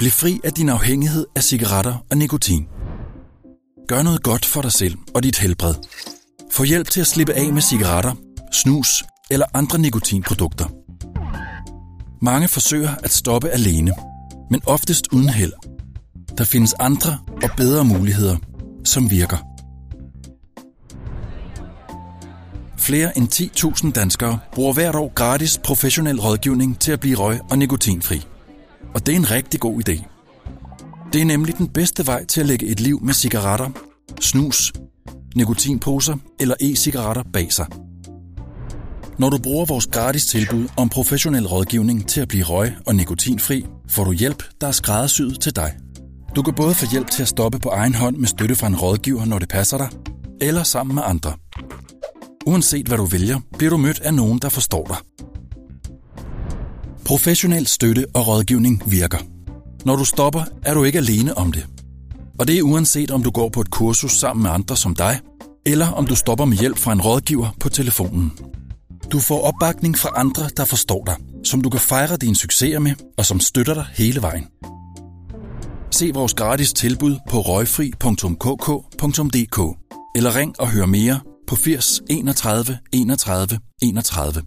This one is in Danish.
Bliv fri af din afhængighed af cigaretter og nikotin. Gør noget godt for dig selv og dit helbred. Få hjælp til at slippe af med cigaretter, snus eller andre nikotinprodukter. Mange forsøger at stoppe alene, men oftest uden held. Der findes andre og bedre muligheder, som virker. Flere end 10.000 danskere bruger hvert år gratis professionel rådgivning til at blive røg- og nikotinfri. Og det er en rigtig god idé. Det er nemlig den bedste vej til at lægge et liv med cigaretter, snus, nikotinposer eller e-cigaretter bag sig. Når du bruger vores gratis tilbud om professionel rådgivning til at blive røg- og nikotinfri, får du hjælp, der er skræddersyet til dig. Du kan både få hjælp til at stoppe på egen hånd med støtte fra en rådgiver, når det passer dig, eller sammen med andre. Uanset hvad du vælger, bliver du mødt af nogen, der forstår dig. Professionel støtte og rådgivning virker. Når du stopper, er du ikke alene om det. Og det er uanset om du går på et kursus sammen med andre som dig, eller om du stopper med hjælp fra en rådgiver på telefonen. Du får opbakning fra andre, der forstår dig, som du kan fejre dine succeser med, og som støtter dig hele vejen. Se vores gratis tilbud på røgfri.kk.dk eller ring og hør mere på 80 31 31 31.